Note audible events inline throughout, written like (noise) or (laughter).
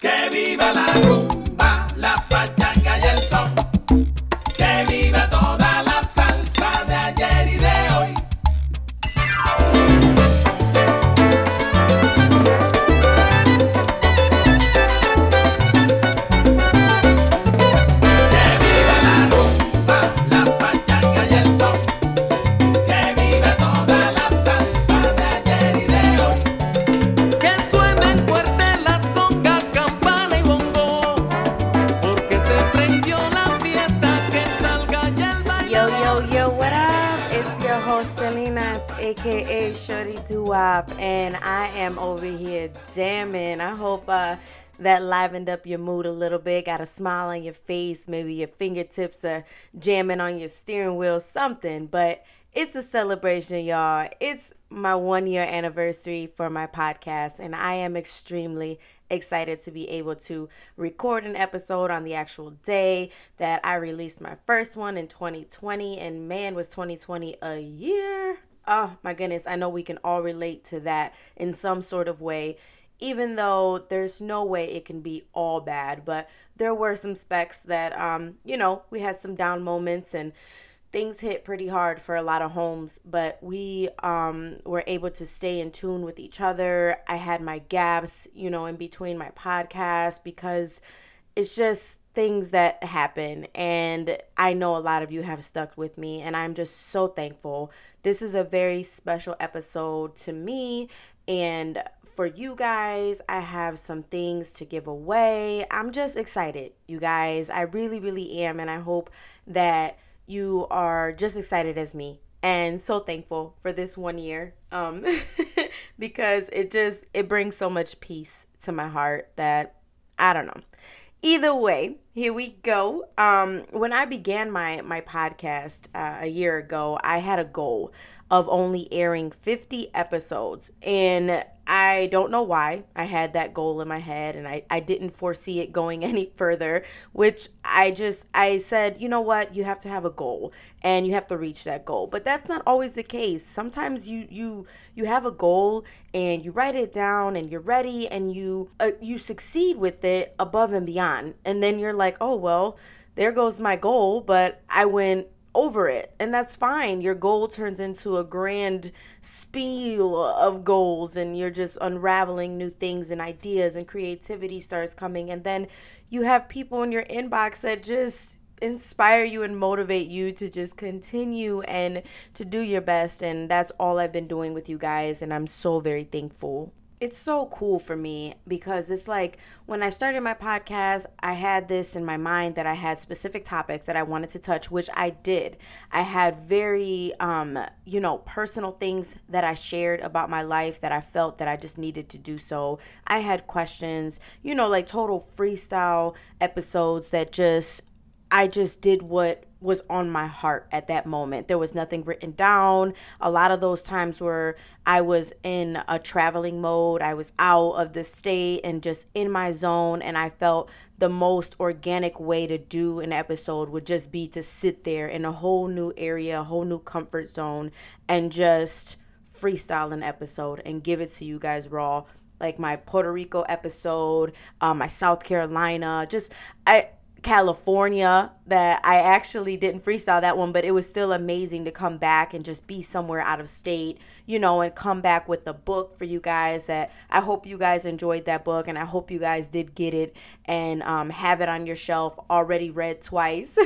Que viva la rumba, And I am over here jamming. I hope uh, that livened up your mood a little bit. Got a smile on your face. Maybe your fingertips are jamming on your steering wheel, something. But it's a celebration, y'all. It's my one year anniversary for my podcast, and I am extremely excited to be able to record an episode on the actual day that I released my first one in 2020. And man, was 2020 a year! Oh my goodness, I know we can all relate to that in some sort of way, even though there's no way it can be all bad. But there were some specs that, um, you know, we had some down moments and things hit pretty hard for a lot of homes, but we um, were able to stay in tune with each other. I had my gaps, you know, in between my podcasts because it's just things that happen. And I know a lot of you have stuck with me, and I'm just so thankful. This is a very special episode to me. And for you guys, I have some things to give away. I'm just excited, you guys. I really, really am. And I hope that you are just excited as me and so thankful for this one year um (laughs) because it just it brings so much peace to my heart that i don't know either way here we go. Um when i began my my podcast uh, a year ago i had a goal of only airing 50 episodes and I don't know why I had that goal in my head and I, I didn't foresee it going (laughs) any further, which I just I said, you know what, you have to have a goal and you have to reach that goal. But that's not always the case. Sometimes you you you have a goal and you write it down and you're ready and you uh, you succeed with it above and beyond. And then you're like, "Oh, well, there goes my goal, but I went over it and that's fine. Your goal turns into a grand spiel of goals and you're just unraveling new things and ideas and creativity starts coming. And then you have people in your inbox that just inspire you and motivate you to just continue and to do your best and that's all I've been doing with you guys and I'm so very thankful it's so cool for me because it's like when I started my podcast, I had this in my mind that I had specific topics that I wanted to touch, which I did. I had very, um, you know, personal things that I shared about my life that I felt that I just needed to do so. I had questions, you know, like total freestyle episodes that just, I just did what was on my heart at that moment. There was nothing written down. A lot of those times where I was in a traveling mode, I was out of the state and just in my zone, and I felt the most organic way to do an episode would just be to sit there in a whole new area, a whole new comfort zone, and just freestyle an episode and give it to you guys raw. Like my Puerto Rico episode, uh, my South Carolina, just I California that I actually didn't freestyle that one, but it was still amazing to come back and just be somewhere out of state, you know, and come back with a book for you guys that I hope you guys enjoyed that book and I hope you guys did get it and um, have it on your shelf already read twice.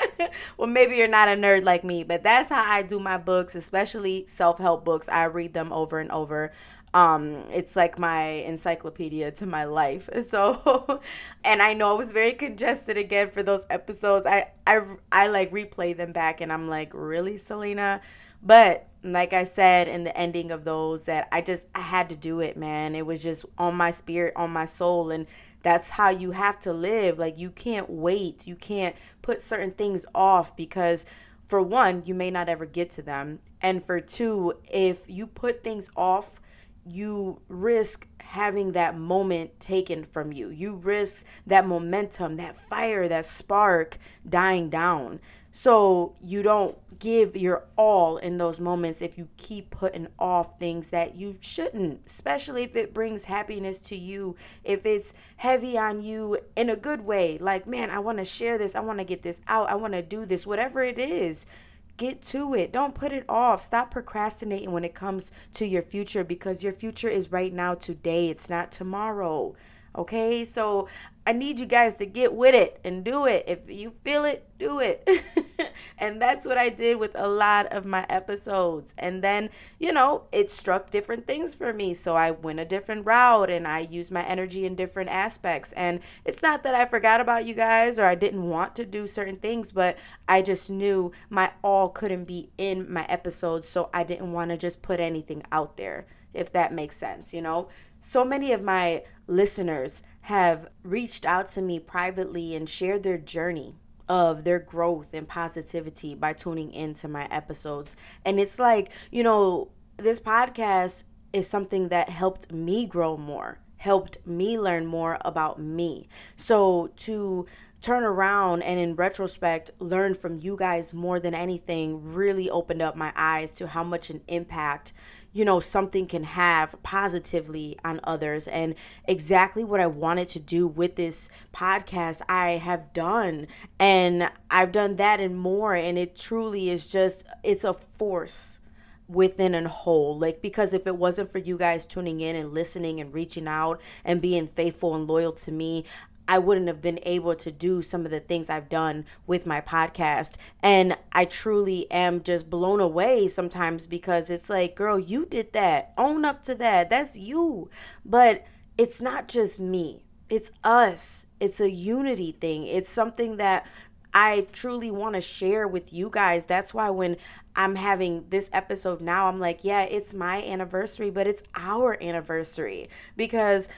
(laughs) well, maybe you're not a nerd like me, but that's how I do my books, especially self help books. I read them over and over um it's like my encyclopedia to my life. (laughs) So and i know i was very congested again for those episodes. I i, I like replay them back and i'm like really celina? But like i said in the ending of those that i just i had to do it man. It was just on my spirit on my soul and that's how you have to live. Like you can't wait. You can't put certain things off because for one you may not ever get to them. And for two if you put things off you risk having that moment taken from you. You risk that momentum, that fire, that spark dying down. So you don't give your all in those moments if you keep putting off things that you shouldn't, especially if it brings happiness to you, if it's heavy on you in a good way. Like, man, I want to share this, I want to get this out, I want to do this, whatever it is. Get to it. Don't put it off. Stop procrastinating when it comes to your future because your future is right now, today. It's not tomorrow. Okay, so I need you guys to get with it and do it. If you feel it, do it. (laughs) (laughs) and that's what I did with a lot of my episodes. And then, you know, it struck different things for me. So I went a different route and I used my energy in different aspects. And it's not that I forgot about you guys or I didn't want to do certain things, but I just knew my all couldn't be in my episodes. So I didn't want to just put anything out there, if that makes sense, you know? So many of my listeners have reached out to me privately and shared their journey of their growth and positivity by tuning into my episodes. And it's like, you know, this podcast is something that helped me grow more, helped me learn more about me. So to turn around and in retrospect learn from you guys more than anything really opened up my eyes to how much an impact you know, something can have positively on others. And exactly what I wanted to do with this podcast, I have done. And I've done that and more. And it truly is just, it's a force within a whole like because if it wasn't for you guys tuning in and listening and reaching out and being faithful and loyal to me I wouldn't have been able to do some of the things I've done with my podcast. And I truly am just blown away sometimes because it's like, girl, you did that. Own up to that. That's you. But it's not just me, it's us. It's a unity thing. It's something that I truly want to share with you guys. That's why when I'm having this episode now, I'm like, yeah, it's my anniversary, but it's our anniversary because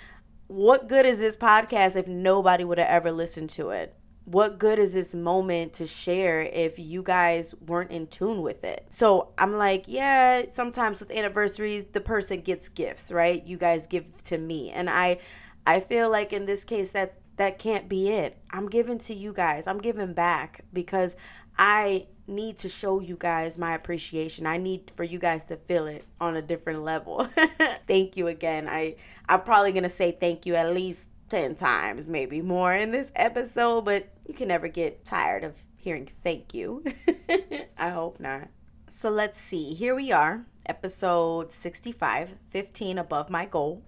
what good is this podcast if nobody would have ever listened to it? What good is this moment to share if you guys weren't in tune with it? So I'm like, yeah, sometimes with anniversaries, the person gets gifts, right? You guys give to me. And I I feel like in this case that that can't be it. I'm giving to you guys. I'm giving back because I need to show you guys my appreciation. I need for you guys to feel it on a different level. (laughs) thank you again. I I'm probably going to say thank you at least 10 times, maybe more in this episode, but you can never get tired of hearing thank you. (laughs) I hope not. So let's see. Here we are, episode 65, 15 above my goal.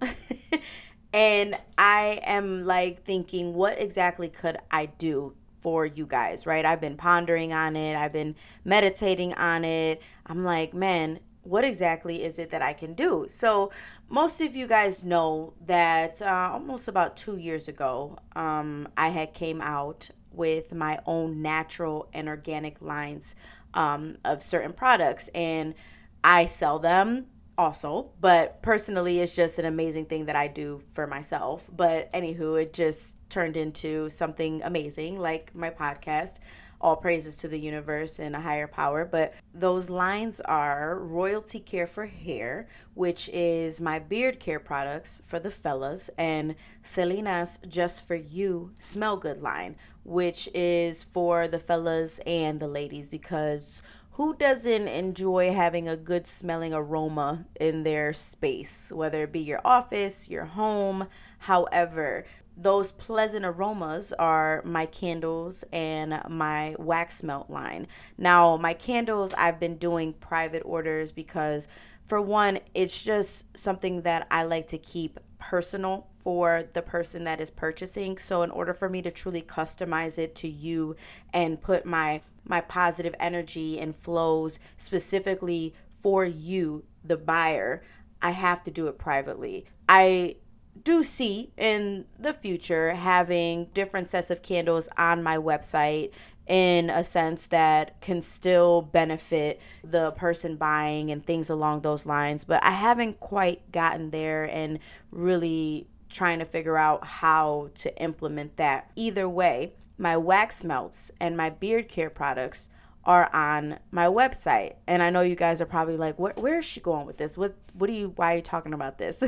(laughs) and I am like thinking, what exactly could I do for you guys, right? I've been pondering on it, I've been meditating on it. I'm like, man, what exactly is it that I can do? So, most of you guys know that uh, almost about two years ago, um, I had came out with my own natural and organic lines um, of certain products, and I sell them also. But personally, it's just an amazing thing that I do for myself. But anywho, it just turned into something amazing, like my podcast all praises to the universe and a higher power. But those lines are Royalty Care for Hair, which is my beard care products for the fellas, and Celina's Just for You Smell Good line, which is for the fellas and the ladies because who doesn't enjoy having a good smelling aroma in their space, whether it be your office, your home, however? those pleasant aromas are my candles and my wax melt line. Now, my candles, I've been doing private orders because, for one, it's just something that I like to keep personal for the person that is purchasing. So, in order for me to truly customize it to you and put my my positive energy and flows specifically for you, the buyer, I have to do it privately. I do see in the future having different sets of candles on my website in a sense that can still benefit the person buying and things along those lines. But I haven't quite gotten there and really trying to figure out how to implement that. Either way, my wax melts and my beard care products are on my website. And I know you guys are probably like, where, where is she going with this? What what are you why are you talking about this?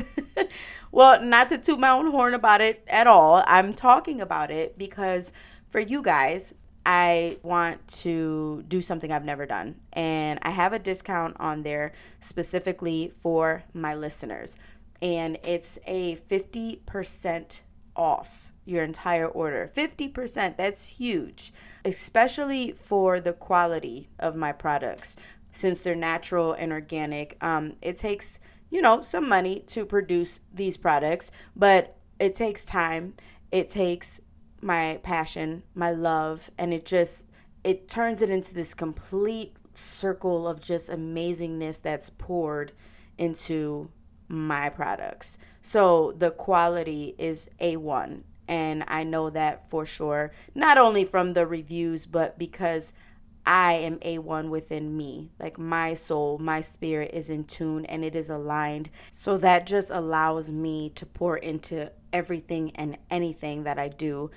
(laughs) well, not to toot my own horn about it at all. I'm talking about it because for you guys, I want to do something I've never done. And I have a discount on there specifically for my listeners. And it's a 50% off your entire order. 50%, that's huge, especially for the quality of my products. Since they're natural and organic, um, it takes, you know, some money to produce these products, but it takes time. It takes my passion, my love, and it just it turns it into this complete circle of just amazingness that's poured into my products. So the quality is A1 and I know that for sure, not only from the reviews but because I am A1 within me. Like my soul, my spirit is in tune and it is aligned. So that just allows me to pour into everything and anything that I do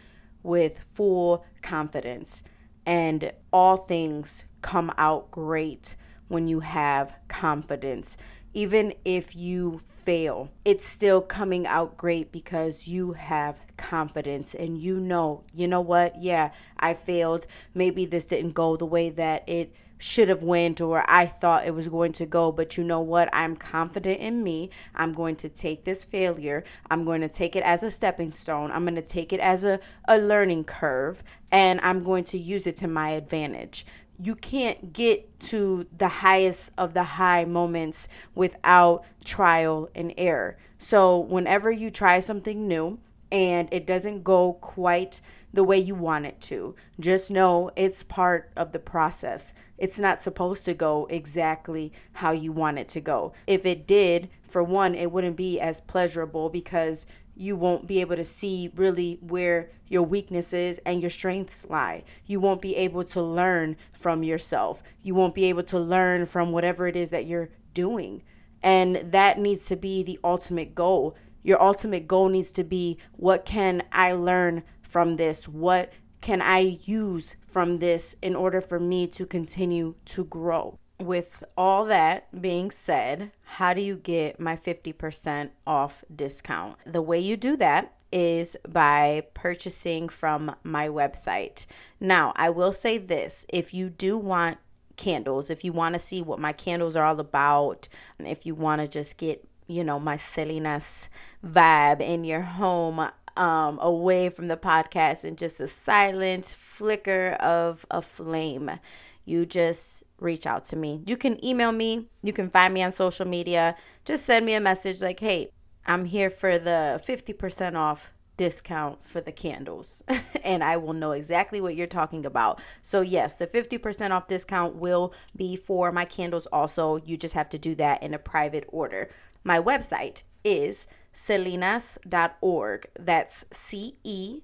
with full confidence. And all things come out great when you have confidence. Even if you fail, it's still coming out great because you have confidence. And you know, you know what? Yeah, I failed. Maybe this didn't go the way that it should have went or I thought it was going to go but you know what? I'm confident in me. I'm going to take this failure. I'm going to take it as a stepping stone. I'm going to take it as a, a learning curve and I'm going to use it to my advantage. You can't get to the highest of the high moments without trial and error. So whenever you try something new and it doesn't go quite the way you want it to. Just know it's part of the process. It's not supposed to go exactly how you want it to go. If it did, for one, it wouldn't be as pleasurable because you won't be able to see really where your weaknesses and your strengths lie. You won't be able to learn from yourself. You won't be able to learn from whatever it is that you're doing. And that needs to be the ultimate goal. Your ultimate goal needs to be what can I learn from this? What can I use from this in order for me to continue to grow? With all that being said, how do you get my 50% off discount? The way you do that is by purchasing from my website. Now, I will say this if you do want candles, if you want to see what my candles are all about, if you want to just get you know my silliness vibe in your home um, away from the podcast and just a silent flicker of a flame, you just reach out to me. You can email me, you can find me on social media. Just send me a message like, hey, I'm here for the 50% off discount for the candles (laughs) and I will know exactly what you're talking about. So yes, the 50% off discount will be for my candles also. You just have to do that in a private order. My website is celinas.org. That's C E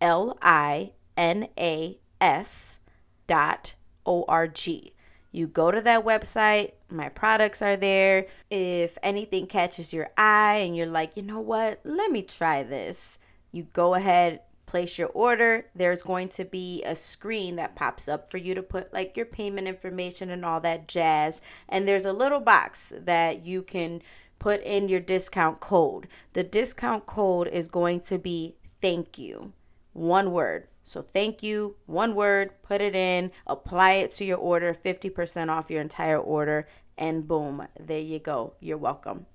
L I N A S dot O R G. You go to that website, my products are there. If anything catches your eye and you're like, you know what, let me try this, you go ahead, place your order. There's going to be a screen that pops up for you to put like your payment information and all that jazz. And there's a little box that you can put in your discount code. The discount code is going to be thank you. One word. So thank you, one word, put it in, apply it to your order, 50% off your entire order, and boom, there you go. You're welcome.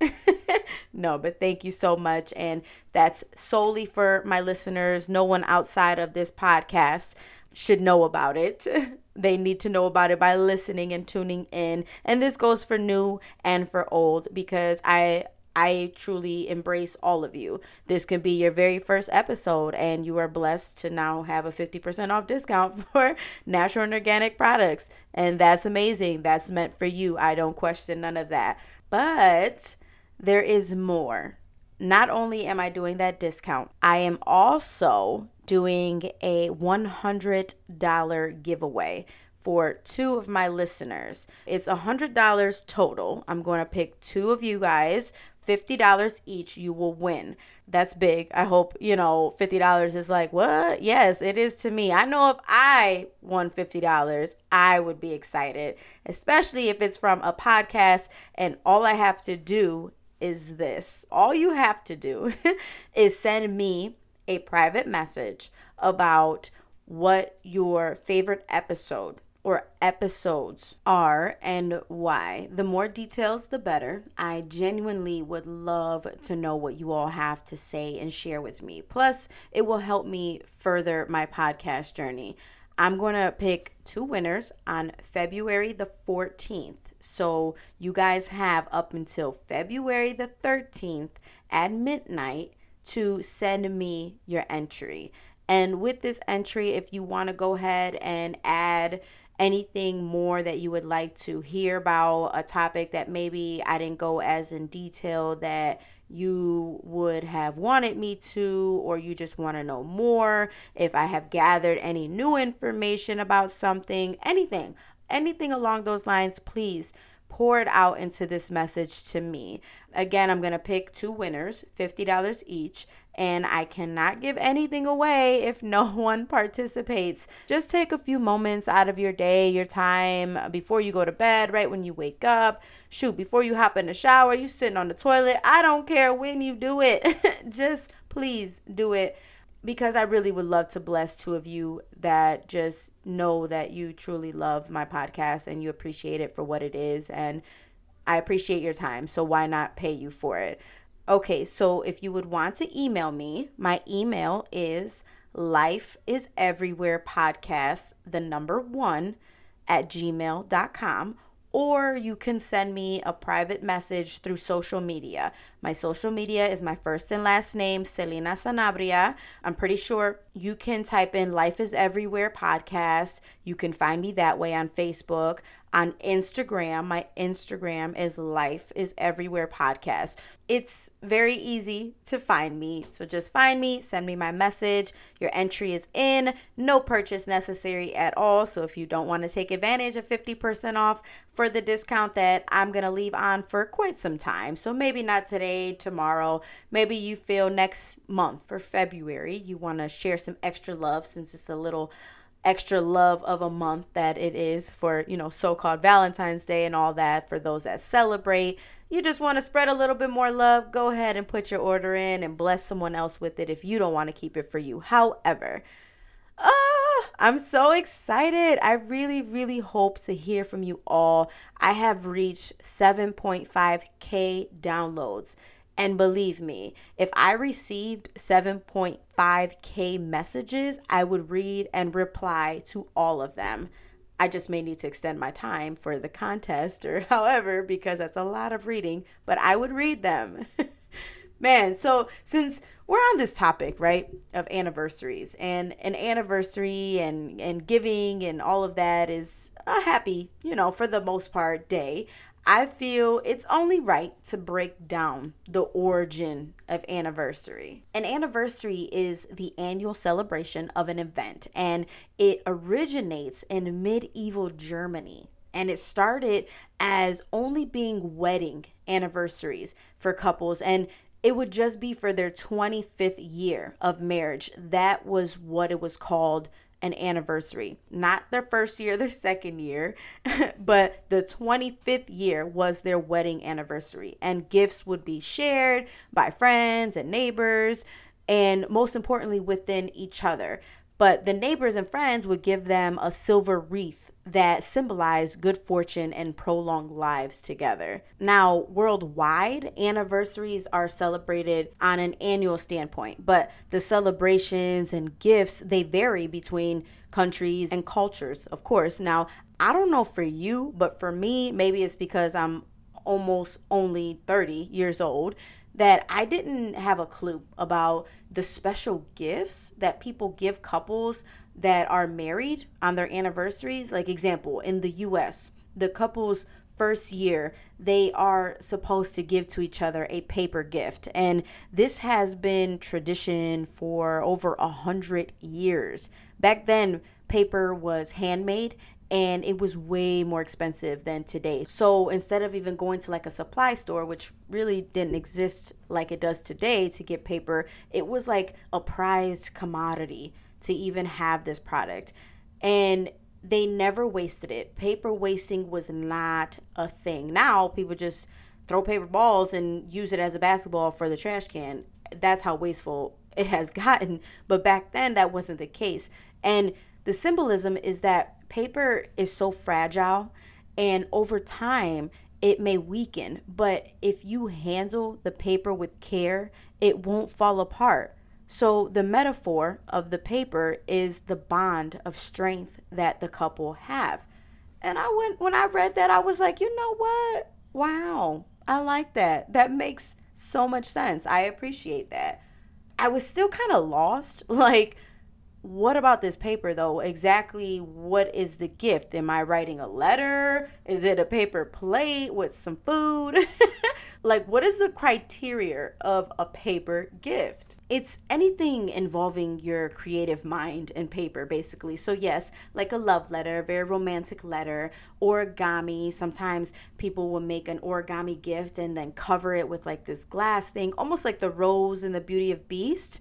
(laughs) no, but thank you so much. And that's solely for my listeners. No one outside of this podcast should know about it. (laughs) they need to know about it by listening and tuning in. And this goes for new and for old because I I truly embrace all of you. This can be your very first episode, and you are blessed to now have a 50% off discount (laughs) for natural and organic products. And that's amazing. That's meant for you. I don't question none of that. But there is more. Not only am I doing that discount, I am also doing a $100 giveaway for two of my listeners. It's $100 total. I'm going to pick two of you guys, $50 each. You will win. That's big. I hope, you know, $50 is like, what? Yes, it is to me. I know if I won $50, I would be excited, especially if it's from a podcast and all I have to do is this. All you have to do (laughs) is send me a private message about what your favorite episode or episodes are and why. The more details, the better. I genuinely would love to know what you all have to say and share with me. Plus, it will help me further my podcast journey. I'm going to pick two winners on February the 14th. So you guys have up until February the 13th at midnight to send me your entry. And with this entry, if you want to go ahead and add anything more that you would like to hear about, a topic that maybe I didn't go as in detail that you would have wanted me to, or you just want to know more, if I have gathered any new information about something, anything, anything along those lines, please pour it out into this message to me. Again, I'm going to pick two winners, $50 each, and I cannot give anything away if (laughs) no one participates. Just take a few moments out of your day, your time before you go to bed, right when you wake up. Shoot, before you hop in the shower, you sitting on the toilet. I don't care when you do it. (laughs) just please do it because I really would love to bless two of you that just know that you truly love my podcast and you appreciate it for what it is. And I appreciate your time. So why not pay you for it? Okay, so if you would want to email me, my email is life is everywhere podcast, the number one at gmail.com or you can send me a private message through social media. My social media is my first and last name, Celina Sanabria. I'm pretty sure you can type in Life is Everywhere podcast. You can find me that way on Facebook on Instagram. My Instagram is Life is Everywhere Podcast. It's very easy to find me. So just find me, send me my message. Your entry is in, no purchase necessary at all. So if you don't want to take advantage of 50% off for the discount that I'm going to leave on for quite some time. So maybe not today, tomorrow. Maybe you feel next month for February you want to share some extra love since it's a little extra love of a month that it is for, you know, so called Valentine's Day and all that for those that celebrate. You just want to spread a little bit more love, go ahead and put your order in and bless someone else with it if you don't want to keep it for you. However, I'm so excited. I really, really hope to hear from you all. I have reached 7.5K downloads. And believe me, if I received 7.5K messages, I would read and reply to all of them. I just may need to extend my time for the contest or (laughs) however, because that's a lot of reading, but I would read them. (laughs) Man, so since we're on this topic, right, of anniversaries and an anniversary and, and giving and all of that is a happy, you know, for the most part, day. I feel it's only right to break down the origin of anniversary. An anniversary is the annual celebration of an event, and it originates in medieval Germany. And it started as only being wedding anniversaries for couples, and it would just be for their 25th year of marriage. That was what it was called an anniversary. Not their first year, their second year, (laughs) but the 25th year was their wedding anniversary. And gifts would be shared by friends and neighbors, and most importantly, within each other. But the neighbors and friends would give them a silver wreath that symbolized good fortune and prolonged lives together. Now, worldwide, anniversaries are celebrated on an annual standpoint, but the celebrations and gifts they vary between countries and cultures, of course. Now, I don't know for you, but for me, maybe it's because I'm almost only 30 years old that I didn't have a clue about the special gifts that people give couples that are married on their anniversaries. Like, example, in the US, the couple's first year, they are supposed to give to each other a paper gift. And this has been tradition for over a hundred years. Back then, paper was handmade and it was way more expensive than today. So instead of even going to like a supply store, which really didn't exist like it does today to get paper, it was like a prized commodity to even have this product. And they never wasted it. Paper wasting was not a thing. Now people just throw paper balls and use it as a basketball for the trash can. That's how wasteful it has (laughs) gotten. But back then, that wasn't the case. And the symbolism is that paper is so fragile, and over time, it may weaken. But if you handle the paper with care, it won't fall apart. So, the metaphor of the paper is the bond of strength that the couple have. And I went, when I read that, I was like, you know what? Wow, I like that. That makes so much sense. I appreciate that. I was still kind of lost. (laughs) Like, what about this paper though? Exactly what is the gift? Am I writing a letter? Is it a paper plate with some food? (laughs) like, what is the criteria of a paper gift? It's anything involving your creative mind and paper, basically. So, yes, like a love letter, a very romantic letter, origami. Sometimes people will make an origami gift and then cover it with like this glass thing, almost like the rose in the Beauty of Beast.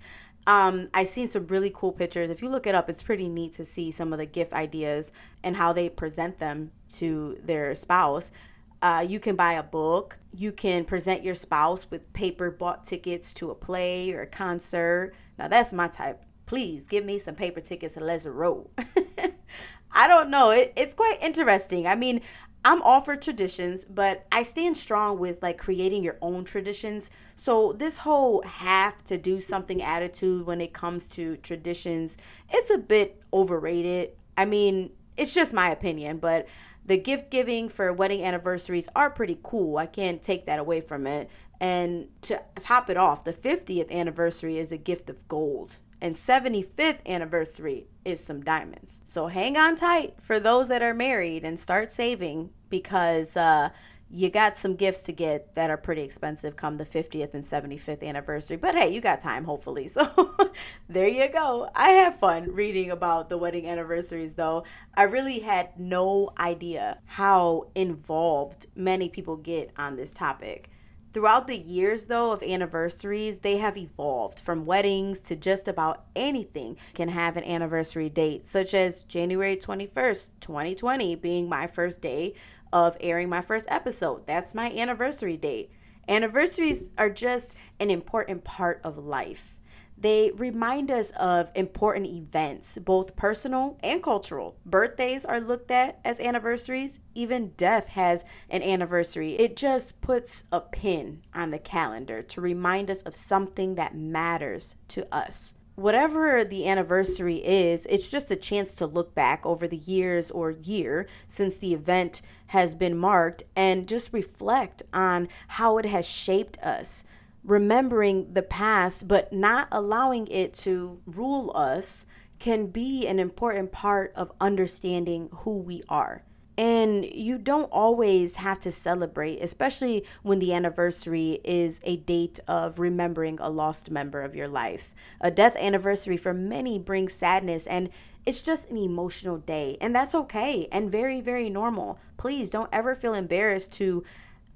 Um, I've seen some really cool pictures. If you look it up, it's pretty neat to see some of the gift ideas and how they present them to their spouse. Uh, you can buy a book. You can present your spouse with paper bought tickets to a play or a concert. Now, that's my type. Please give me some paper tickets and let's roll. (laughs) I don't know. It, it's quite interesting. I mean, I'm all for traditions, but I stand strong with like creating your own traditions. So this whole have to do something attitude when it comes to traditions, it's a bit overrated. I mean, it's just my opinion, but the gift giving for wedding anniversaries are pretty cool. I can't take that away from it. And to top it off, the 50th anniversary is a gift of gold and 75th anniversary is some diamonds. So hang on tight for those that are married and start saving because uh, you got some gifts to get that are pretty expensive come the 50th and 75th anniversary. But hey, you got time, hopefully. (laughs) So there you go. I have fun reading about the wedding anniversaries, though. I really had no idea how involved many people get on this topic. Throughout the years, though, of anniversaries, they have evolved from weddings to just about anything can have an anniversary date, such as January 21st, 2020, being my first day of airing my first episode. That's my anniversary date. Anniversaries are just an important part of life. They remind us of important events, both personal and cultural. Birthdays are looked at as anniversaries. Even death has an anniversary. It just puts a pin on the calendar to remind us of something that matters to us. Whatever the anniversary is, it's just a chance to look back over the years or year since the event has been marked and just reflect on how it has shaped us remembering the past but not allowing it to rule us can be an important part of understanding who we are. And you don't always have to celebrate, especially when the anniversary is a date of remembering a lost member of your life. A death anniversary for many brings sadness and it's just an emotional day, and that's okay and very, very normal. Please don't ever feel embarrassed to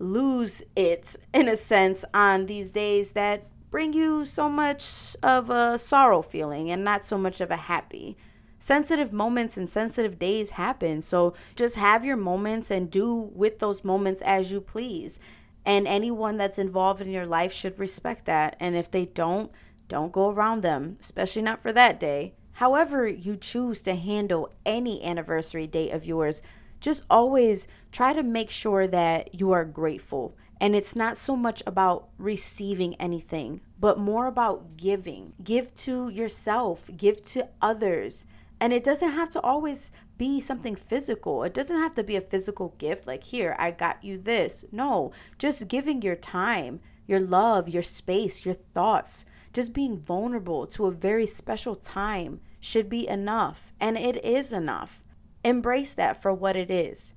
lose it in a sense on these days that bring you so much of a sorrow feeling and not so much of a happy. Sensitive moments and sensitive days happen, so just have your moments and do with those moments as you please. And anyone that's involved in your life should respect that. And if they don't, don't go around them, especially not for that day. However, you choose to handle any anniversary date of yours, just always try to make sure that you are grateful. And it's not so much about receiving anything, but more about giving. Give to yourself, give to others. And it doesn't have to always be something physical. It doesn't have to be a physical gift like, here, I got you this. No, just giving your time, your love, your space, your thoughts, just being vulnerable to a very special time should be enough. And it is enough. Embrace that for what it is.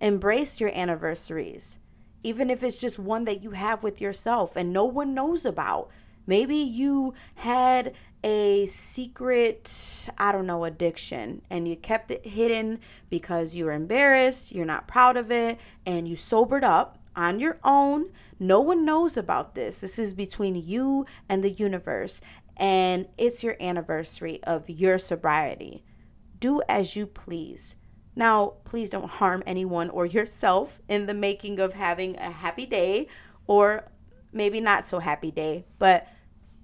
Embrace your anniversaries, even if it's just one that you have with yourself and no one knows about. Maybe you had a secret, I don't know, addiction and you kept it hidden because you were embarrassed, you're not proud of it, and you sobered up on your own. No one knows about this. This is between you and the universe, and it's your anniversary of your sobriety. Do as you please. Now, please don't harm anyone or yourself in the making of having a happy day or maybe not so happy day, but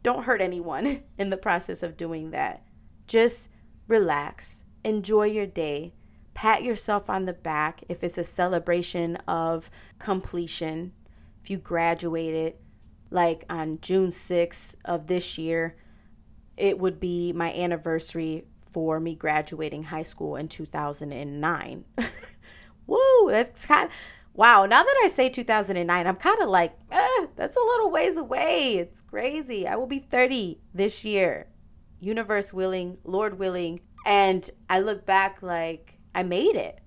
don't hurt anyone (laughs) in the process of doing that. Just relax, enjoy your day, pat yourself on the back if it's a celebration of completion. If you graduated, like on June 6th of this year, it would be my anniversary for me graduating high school in 2009. (laughs) Woo, that's kind of wow. Now that I say 2009, I'm kind of like, eh, that's a little ways away. It's crazy. I will be 30 this year, universe willing, Lord willing. And I look back like I made it.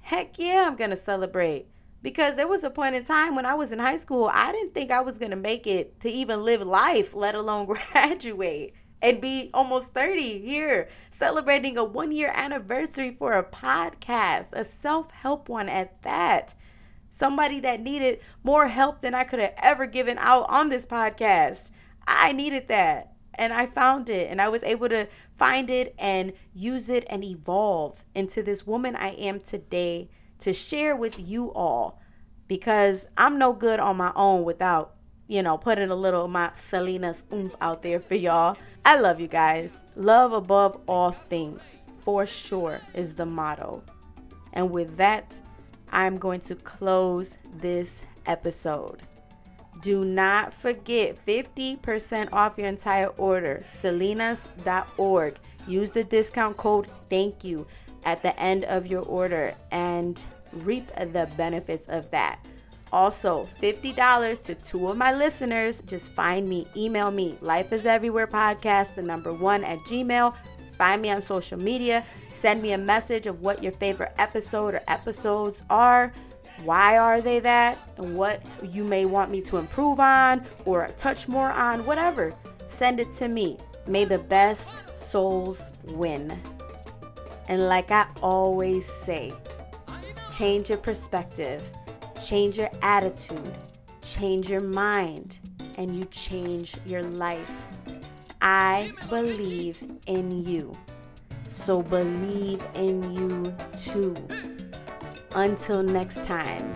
Heck yeah, I'm going to celebrate. Because there was a point in time when I was in high school, I didn't think I was going to make it to even live life, let alone (laughs) graduate and be almost 30 here, celebrating a one year anniversary for a podcast, a self help one at that. Somebody that needed more help than I could have ever given out on this podcast. I needed that. And I found it, and I was able to find it and use it and evolve into this woman I am today to share with you all because I'm no good on my own without you know, putting a little my Celina's oomph out there for y'all. I love you guys. Love above all things, for sure, is the motto. And with that, I'm going to close this episode. Do not forget 50% off your entire order. Celinas.org. Use the discount code thank you at the end of your order and reap the benefits of that. Also, $50 to two of my listeners. Just find me, email me, Life is Everywhere Podcast, the number one at Gmail. Find me on social media. Send me a message of what your favorite episode or episodes are. Why are they that? And what you may want me to improve on or touch more on, whatever. Send it to me. May the best souls win. And like I always say, change your perspective change your attitude, change your mind, and you change your life. I believe in you. So believe in you too. Until next time.